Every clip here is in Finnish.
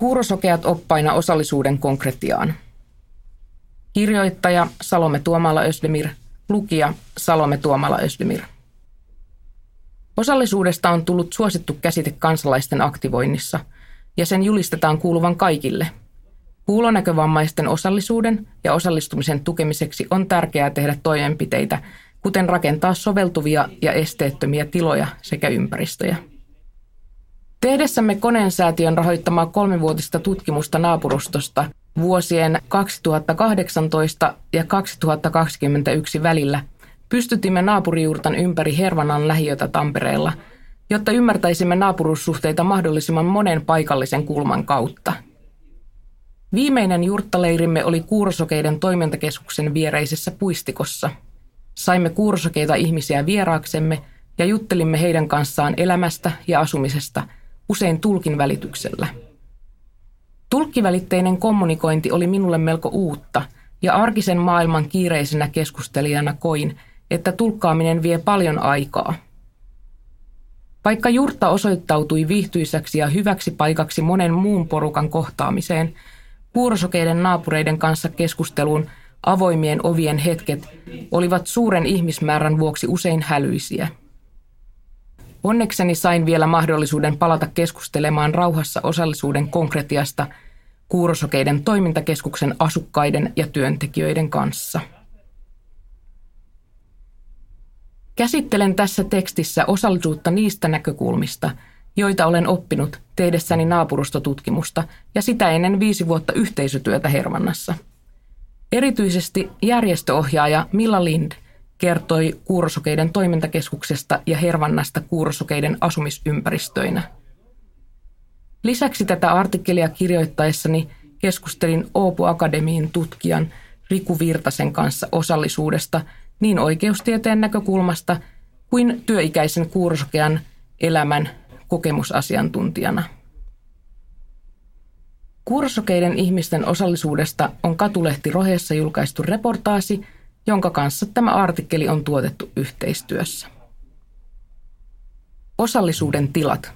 Kuurosokeat oppaina osallisuuden konkretiaan. Kirjoittaja Salome Tuomala Ösdemir, lukija Salome Tuomala Ösdemir. Osallisuudesta on tullut suosittu käsite kansalaisten aktivoinnissa, ja sen julistetaan kuuluvan kaikille. Kuulonäkövammaisten osallisuuden ja osallistumisen tukemiseksi on tärkeää tehdä toimenpiteitä, kuten rakentaa soveltuvia ja esteettömiä tiloja sekä ympäristöjä. Tehdessämme Koneen rahoittamaa kolmivuotista tutkimusta naapurustosta vuosien 2018 ja 2021 välillä pystytimme naapurijuurtan ympäri Hervanan lähiötä Tampereella, jotta ymmärtäisimme naapurussuhteita mahdollisimman monen paikallisen kulman kautta. Viimeinen jurttaleirimme oli Kuurosokeiden toimintakeskuksen viereisessä puistikossa. Saimme kuurosokeita ihmisiä vieraaksemme ja juttelimme heidän kanssaan elämästä ja asumisesta – usein tulkin välityksellä. Tulkkivälitteinen kommunikointi oli minulle melko uutta, ja arkisen maailman kiireisenä keskustelijana koin, että tulkkaaminen vie paljon aikaa. Vaikka jurtta osoittautui viihtyisäksi ja hyväksi paikaksi monen muun porukan kohtaamiseen, puurosokeiden naapureiden kanssa keskusteluun avoimien ovien hetket olivat suuren ihmismäärän vuoksi usein hälyisiä – Onnekseni sain vielä mahdollisuuden palata keskustelemaan rauhassa osallisuuden konkretiasta Kuurosokeiden toimintakeskuksen asukkaiden ja työntekijöiden kanssa. Käsittelen tässä tekstissä osallisuutta niistä näkökulmista, joita olen oppinut tehdessäni naapurustotutkimusta ja sitä ennen viisi vuotta yhteisötyötä Hervannassa. Erityisesti järjestöohjaaja Milla Lind – kertoi kuurosokeiden toimintakeskuksesta ja Hervannasta kuurosokeiden asumisympäristöinä. Lisäksi tätä artikkelia kirjoittaessani keskustelin Oopu Akademiin tutkijan Riku Virtasen kanssa osallisuudesta niin oikeustieteen näkökulmasta kuin työikäisen kuurosokean elämän kokemusasiantuntijana. Kuurosokeiden ihmisten osallisuudesta on Katulehti Roheessa julkaistu reportaasi – jonka kanssa tämä artikkeli on tuotettu yhteistyössä. Osallisuuden tilat.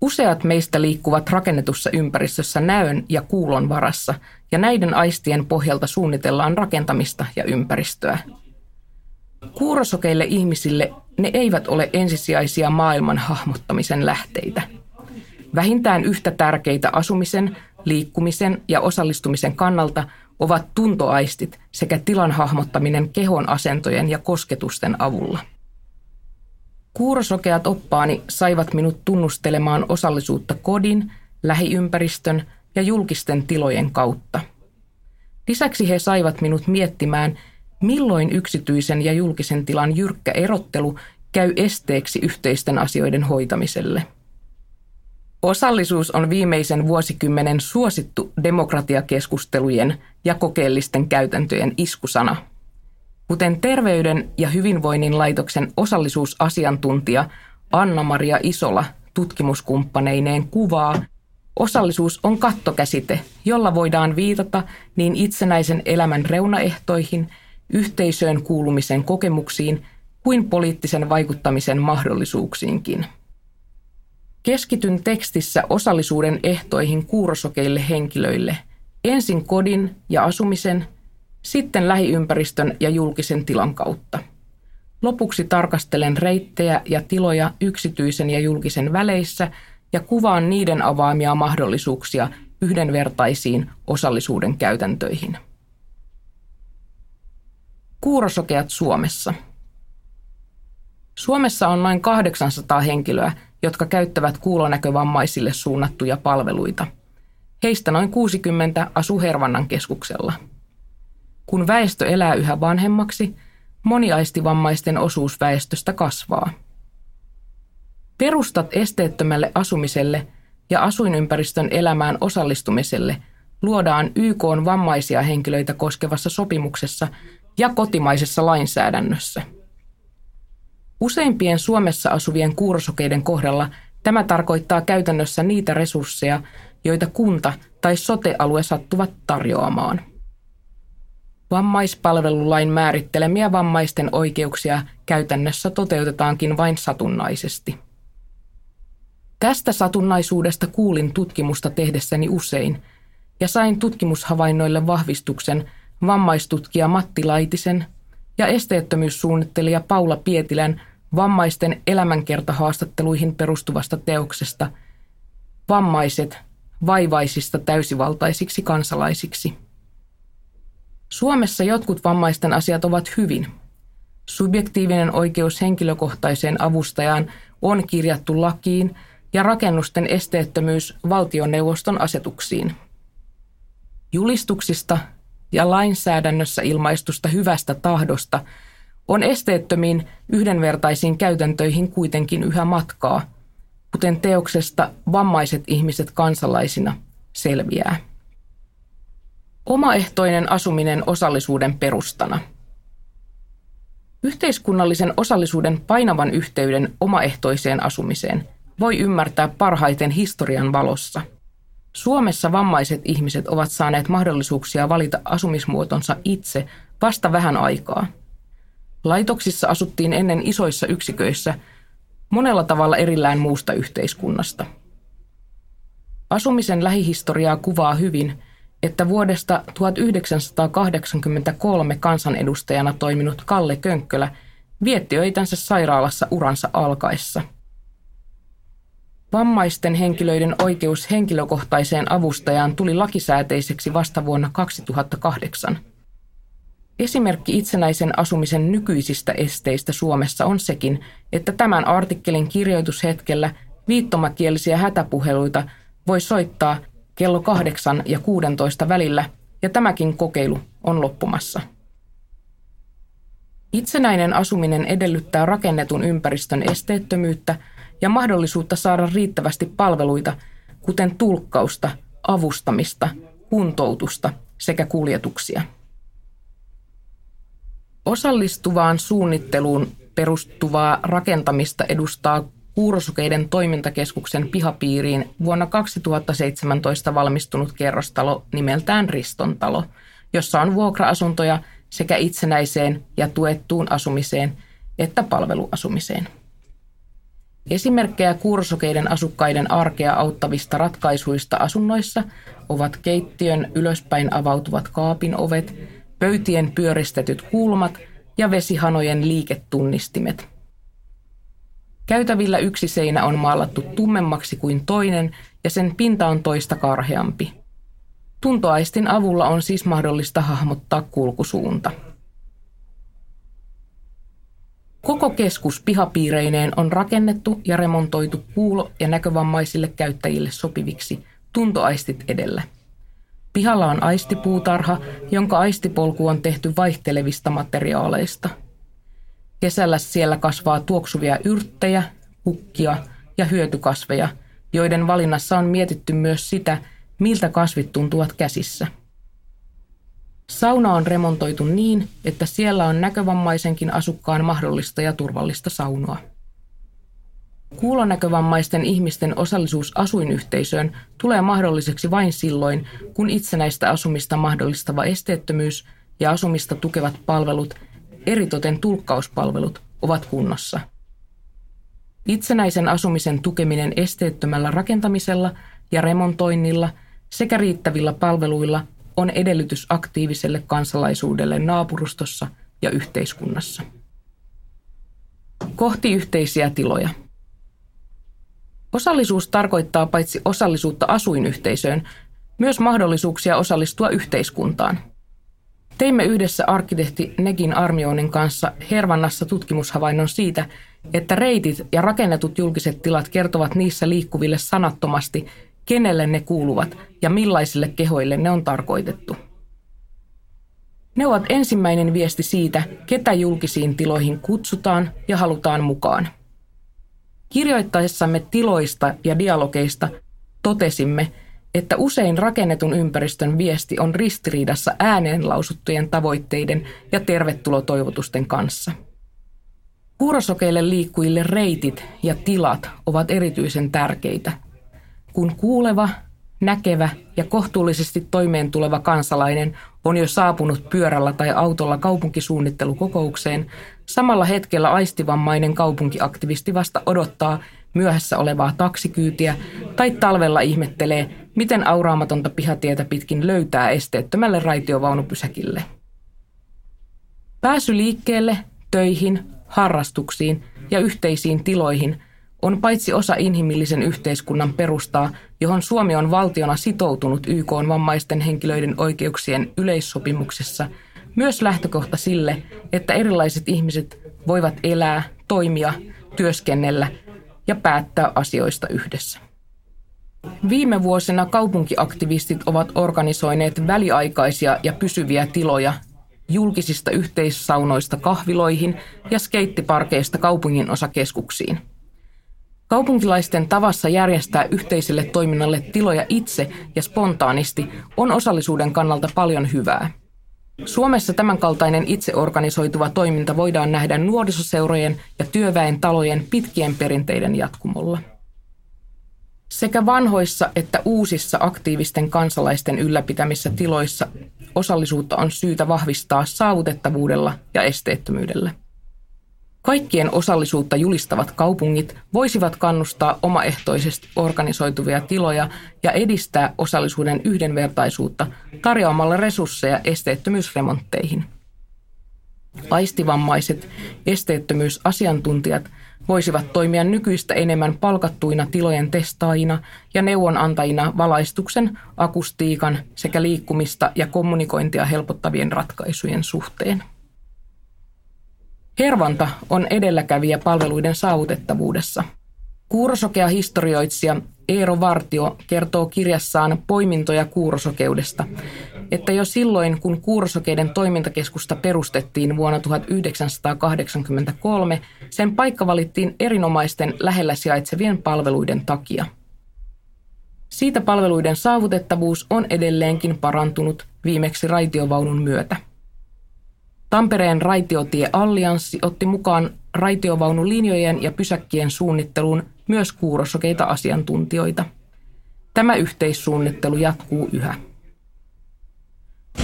Useat meistä liikkuvat rakennetussa ympäristössä näön ja kuulon varassa, ja näiden aistien pohjalta suunnitellaan rakentamista ja ympäristöä. Kuurosokeille ihmisille ne eivät ole ensisijaisia maailman hahmottamisen lähteitä. Vähintään yhtä tärkeitä asumisen, liikkumisen ja osallistumisen kannalta – ovat tuntoaistit sekä tilan hahmottaminen kehon asentojen ja kosketusten avulla. Kuurosokeat oppaani saivat minut tunnustelemaan osallisuutta kodin, lähiympäristön ja julkisten tilojen kautta. Lisäksi he saivat minut miettimään, milloin yksityisen ja julkisen tilan jyrkkä erottelu käy esteeksi yhteisten asioiden hoitamiselle – Osallisuus on viimeisen vuosikymmenen suosittu demokratiakeskustelujen ja kokeellisten käytäntöjen iskusana. Kuten Terveyden ja hyvinvoinnin laitoksen osallisuusasiantuntija Anna-Maria Isola tutkimuskumppaneineen kuvaa, osallisuus on kattokäsite, jolla voidaan viitata niin itsenäisen elämän reunaehtoihin, yhteisöön kuulumisen kokemuksiin kuin poliittisen vaikuttamisen mahdollisuuksiinkin. Keskityn tekstissä osallisuuden ehtoihin kuurosokeille henkilöille, ensin kodin ja asumisen, sitten lähiympäristön ja julkisen tilan kautta. Lopuksi tarkastelen reittejä ja tiloja yksityisen ja julkisen väleissä ja kuvaan niiden avaamia mahdollisuuksia yhdenvertaisiin osallisuuden käytäntöihin. Kuurosokeat Suomessa. Suomessa on noin 800 henkilöä, jotka käyttävät kuulonäkövammaisille suunnattuja palveluita. Heistä noin 60 asuu Hervannan keskuksella. Kun väestö elää yhä vanhemmaksi, moniaistivammaisten osuus väestöstä kasvaa. Perustat esteettömälle asumiselle ja asuinympäristön elämään osallistumiselle luodaan YK on vammaisia henkilöitä koskevassa sopimuksessa ja kotimaisessa lainsäädännössä – Useimpien Suomessa asuvien kuurosokeiden kohdalla tämä tarkoittaa käytännössä niitä resursseja, joita kunta tai sotealue sattuvat tarjoamaan. Vammaispalvelulain määrittelemiä vammaisten oikeuksia käytännössä toteutetaankin vain satunnaisesti. Tästä satunnaisuudesta kuulin tutkimusta tehdessäni usein ja sain tutkimushavainnoille vahvistuksen vammaistutkija Matti Laitisen ja esteettömyyssuunnittelija Paula Pietilän vammaisten elämänkertahaastatteluihin perustuvasta teoksesta Vammaiset vaivaisista täysivaltaisiksi kansalaisiksi. Suomessa jotkut vammaisten asiat ovat hyvin. Subjektiivinen oikeus henkilökohtaiseen avustajaan on kirjattu lakiin ja rakennusten esteettömyys valtioneuvoston asetuksiin. Julistuksista ja lainsäädännössä ilmaistusta hyvästä tahdosta on esteettömiin yhdenvertaisiin käytäntöihin kuitenkin yhä matkaa, kuten teoksesta Vammaiset ihmiset kansalaisina selviää. Omaehtoinen asuminen osallisuuden perustana. Yhteiskunnallisen osallisuuden painavan yhteyden omaehtoiseen asumiseen voi ymmärtää parhaiten historian valossa. Suomessa vammaiset ihmiset ovat saaneet mahdollisuuksia valita asumismuotonsa itse vasta vähän aikaa. Laitoksissa asuttiin ennen isoissa yksiköissä monella tavalla erillään muusta yhteiskunnasta. Asumisen lähihistoriaa kuvaa hyvin – että vuodesta 1983 kansanedustajana toiminut Kalle Könkkölä vietti öitänsä sairaalassa uransa alkaessa. Vammaisten henkilöiden oikeus henkilökohtaiseen avustajaan tuli lakisääteiseksi vasta vuonna 2008. Esimerkki itsenäisen asumisen nykyisistä esteistä Suomessa on sekin, että tämän artikkelin kirjoitushetkellä viittomakielisiä hätäpuheluita voi soittaa kello 8 ja 16 välillä, ja tämäkin kokeilu on loppumassa. Itsenäinen asuminen edellyttää rakennetun ympäristön esteettömyyttä ja mahdollisuutta saada riittävästi palveluita, kuten tulkkausta, avustamista, kuntoutusta sekä kuljetuksia. Osallistuvaan suunnitteluun perustuvaa rakentamista edustaa Kuurosukeiden toimintakeskuksen pihapiiriin vuonna 2017 valmistunut kerrostalo nimeltään Ristontalo, jossa on vuokra-asuntoja sekä itsenäiseen ja tuettuun asumiseen että palveluasumiseen. Esimerkkejä kuurosokeiden asukkaiden arkea auttavista ratkaisuista asunnoissa ovat keittiön ylöspäin avautuvat kaapin ovet, pöytien pyöristetyt kulmat ja vesihanojen liiketunnistimet – Käytävillä yksi seinä on maalattu tummemmaksi kuin toinen ja sen pinta on toista karheampi. Tuntoaistin avulla on siis mahdollista hahmottaa kulkusuunta. Koko keskus pihapiireineen on rakennettu ja remontoitu kuulo- ja näkövammaisille käyttäjille sopiviksi tuntoaistit edellä. Pihalla on aistipuutarha, jonka aistipolku on tehty vaihtelevista materiaaleista – Kesällä siellä kasvaa tuoksuvia yrttejä, kukkia ja hyötykasveja, joiden valinnassa on mietitty myös sitä, miltä kasvit tuntuvat käsissä. Sauna on remontoitu niin, että siellä on näkövammaisenkin asukkaan mahdollista ja turvallista saunoa. Kuulonäkövammaisten ihmisten osallisuus asuinyhteisöön tulee mahdolliseksi vain silloin, kun itsenäistä asumista mahdollistava esteettömyys ja asumista tukevat palvelut eritoten tulkkauspalvelut, ovat kunnossa. Itsenäisen asumisen tukeminen esteettömällä rakentamisella ja remontoinnilla sekä riittävillä palveluilla on edellytys aktiiviselle kansalaisuudelle naapurustossa ja yhteiskunnassa. Kohti yhteisiä tiloja. Osallisuus tarkoittaa paitsi osallisuutta asuinyhteisöön, myös mahdollisuuksia osallistua yhteiskuntaan – Teimme yhdessä arkkitehti Negin Armionin kanssa Hervannassa tutkimushavainnon siitä, että reitit ja rakennetut julkiset tilat kertovat niissä liikkuville sanattomasti, kenelle ne kuuluvat ja millaisille kehoille ne on tarkoitettu. Ne ovat ensimmäinen viesti siitä, ketä julkisiin tiloihin kutsutaan ja halutaan mukaan. Kirjoittaessamme tiloista ja dialogeista totesimme, että usein rakennetun ympäristön viesti on ristiriidassa ääneen lausuttujen tavoitteiden ja tervetulotoivotusten kanssa. Kuurosokeille liikkujille reitit ja tilat ovat erityisen tärkeitä. Kun kuuleva, näkevä ja kohtuullisesti toimeen tuleva kansalainen on jo saapunut pyörällä tai autolla kaupunkisuunnittelukokoukseen, samalla hetkellä aistivammainen kaupunkiaktivisti vasta odottaa, myöhässä olevaa taksikyytiä tai talvella ihmettelee, miten auraamatonta pihatietä pitkin löytää esteettömälle raitiovaunupysäkille. Pääsy liikkeelle, töihin, harrastuksiin ja yhteisiin tiloihin on paitsi osa inhimillisen yhteiskunnan perustaa, johon Suomi on valtiona sitoutunut YK on vammaisten henkilöiden oikeuksien yleissopimuksessa, myös lähtökohta sille, että erilaiset ihmiset voivat elää, toimia, työskennellä ja päättää asioista yhdessä. Viime vuosina kaupunkiaktivistit ovat organisoineet väliaikaisia ja pysyviä tiloja julkisista yhteissaunoista kahviloihin ja skeittiparkeista kaupungin osakeskuksiin. Kaupunkilaisten tavassa järjestää yhteiselle toiminnalle tiloja itse ja spontaanisti on osallisuuden kannalta paljon hyvää. Suomessa tämänkaltainen itseorganisoituva toiminta voidaan nähdä nuorisoseurojen ja työväen talojen pitkien perinteiden jatkumolla. Sekä vanhoissa että uusissa aktiivisten kansalaisten ylläpitämissä tiloissa osallisuutta on syytä vahvistaa saavutettavuudella ja esteettömyydellä. Kaikkien osallisuutta julistavat kaupungit voisivat kannustaa omaehtoisesti organisoituvia tiloja ja edistää osallisuuden yhdenvertaisuutta tarjoamalla resursseja esteettömyysremontteihin. Aistivammaiset esteettömyysasiantuntijat voisivat toimia nykyistä enemmän palkattuina tilojen testaajina ja neuvonantajina valaistuksen, akustiikan sekä liikkumista ja kommunikointia helpottavien ratkaisujen suhteen. Hervanta on edelläkävijä palveluiden saavutettavuudessa. Kuurosokea historioitsija Eero Vartio kertoo kirjassaan Poimintoja kuurosokeudesta, että jo silloin, kun kuurosokeiden toimintakeskusta perustettiin vuonna 1983, sen paikka valittiin erinomaisten lähellä sijaitsevien palveluiden takia. Siitä palveluiden saavutettavuus on edelleenkin parantunut viimeksi raitiovaunun myötä. Tampereen raitiotie-allianssi otti mukaan raitiovaunulinjojen ja pysäkkien suunnitteluun myös kuurosokeita asiantuntijoita. Tämä yhteissuunnittelu jatkuu yhä.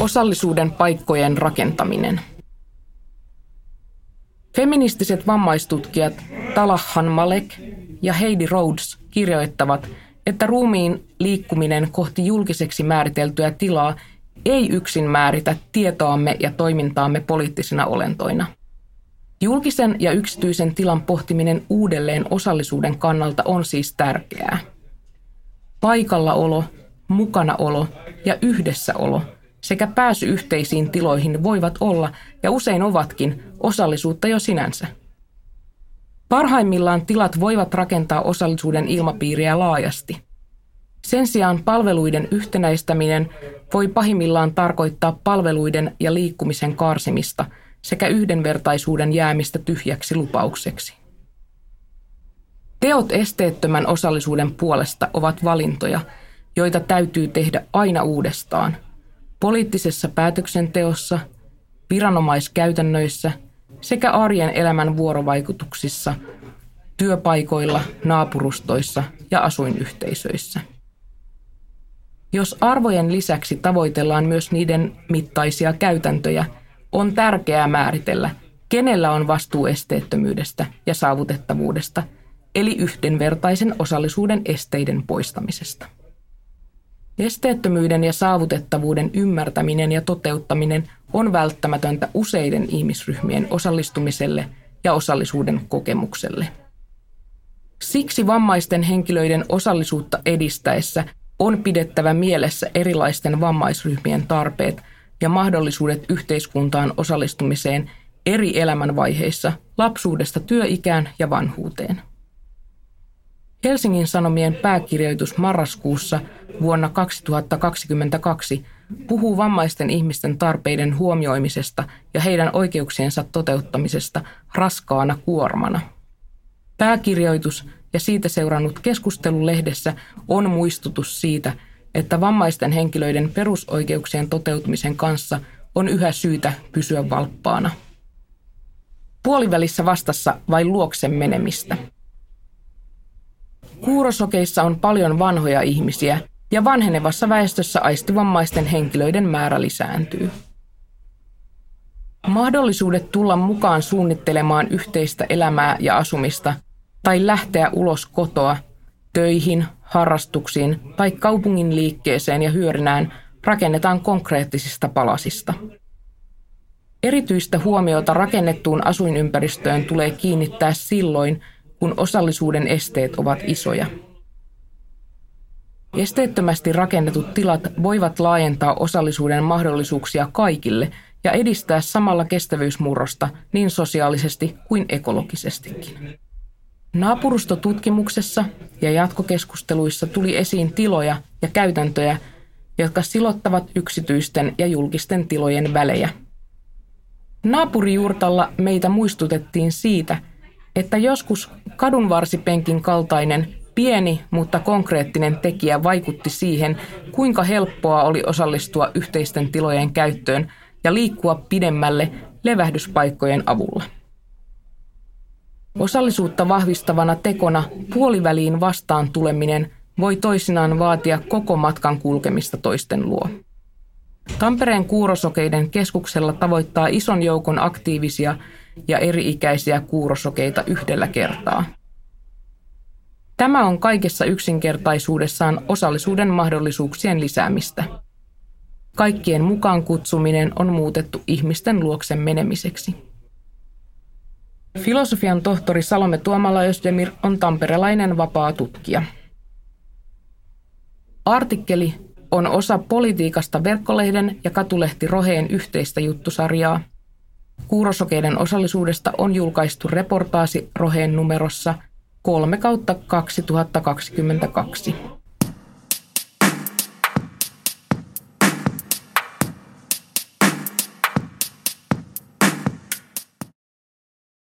Osallisuuden paikkojen rakentaminen. Feministiset vammaistutkijat Talahan Malek ja Heidi Rhodes kirjoittavat, että ruumiin liikkuminen kohti julkiseksi määriteltyä tilaa ei yksin määritä tietoamme ja toimintaamme poliittisina olentoina. Julkisen ja yksityisen tilan pohtiminen uudelleen osallisuuden kannalta on siis tärkeää. Paikallaolo, mukanaolo ja yhdessäolo sekä pääsy yhteisiin tiloihin voivat olla ja usein ovatkin osallisuutta jo sinänsä. Parhaimmillaan tilat voivat rakentaa osallisuuden ilmapiiriä laajasti – sen sijaan palveluiden yhtenäistäminen voi pahimmillaan tarkoittaa palveluiden ja liikkumisen karsimista sekä yhdenvertaisuuden jäämistä tyhjäksi lupaukseksi. Teot esteettömän osallisuuden puolesta ovat valintoja, joita täytyy tehdä aina uudestaan. Poliittisessa päätöksenteossa, viranomaiskäytännöissä sekä arjen elämän vuorovaikutuksissa, työpaikoilla, naapurustoissa ja asuinyhteisöissä. Jos arvojen lisäksi tavoitellaan myös niiden mittaisia käytäntöjä, on tärkeää määritellä, kenellä on vastuu esteettömyydestä ja saavutettavuudesta, eli yhdenvertaisen osallisuuden esteiden poistamisesta. Esteettömyyden ja saavutettavuuden ymmärtäminen ja toteuttaminen on välttämätöntä useiden ihmisryhmien osallistumiselle ja osallisuuden kokemukselle. Siksi vammaisten henkilöiden osallisuutta edistäessä on pidettävä mielessä erilaisten vammaisryhmien tarpeet ja mahdollisuudet yhteiskuntaan osallistumiseen eri elämänvaiheissa lapsuudesta työikään ja vanhuuteen. Helsingin Sanomien pääkirjoitus marraskuussa vuonna 2022 puhuu vammaisten ihmisten tarpeiden huomioimisesta ja heidän oikeuksiensa toteuttamisesta raskaana kuormana. Pääkirjoitus ja siitä seurannut keskustelu lehdessä on muistutus siitä, että vammaisten henkilöiden perusoikeuksien toteutumisen kanssa on yhä syytä pysyä valppaana. Puolivälissä vastassa vain luoksen menemistä. Kuurosokeissa on paljon vanhoja ihmisiä ja vanhenevassa väestössä aistivammaisten henkilöiden määrä lisääntyy. Mahdollisuudet tulla mukaan suunnittelemaan yhteistä elämää ja asumista – tai lähteä ulos kotoa töihin, harrastuksiin tai kaupungin liikkeeseen ja hyörinään rakennetaan konkreettisista palasista. Erityistä huomiota rakennettuun asuinympäristöön tulee kiinnittää silloin, kun osallisuuden esteet ovat isoja. Esteettömästi rakennetut tilat voivat laajentaa osallisuuden mahdollisuuksia kaikille ja edistää samalla kestävyysmurrosta niin sosiaalisesti kuin ekologisestikin. Naapurustotutkimuksessa ja jatkokeskusteluissa tuli esiin tiloja ja käytäntöjä, jotka silottavat yksityisten ja julkisten tilojen välejä. Naapurijuurtalla meitä muistutettiin siitä, että joskus kadunvarsipenkin kaltainen pieni, mutta konkreettinen tekijä vaikutti siihen, kuinka helppoa oli osallistua yhteisten tilojen käyttöön ja liikkua pidemmälle levähdyspaikkojen avulla. Osallisuutta vahvistavana tekona puoliväliin vastaan tuleminen voi toisinaan vaatia koko matkan kulkemista toisten luo. Tampereen kuurosokeiden keskuksella tavoittaa ison joukon aktiivisia ja eri-ikäisiä kuurosokeita yhdellä kertaa. Tämä on kaikessa yksinkertaisuudessaan osallisuuden mahdollisuuksien lisäämistä. Kaikkien mukaan kutsuminen on muutettu ihmisten luoksen menemiseksi. Filosofian tohtori Salome Tuomala Özdemir on tamperelainen vapaa tutkija. Artikkeli on osa politiikasta verkkolehden ja katulehti Roheen yhteistä juttusarjaa. Kuurosokeiden osallisuudesta on julkaistu reportaasi Roheen numerossa 3 kautta 2022.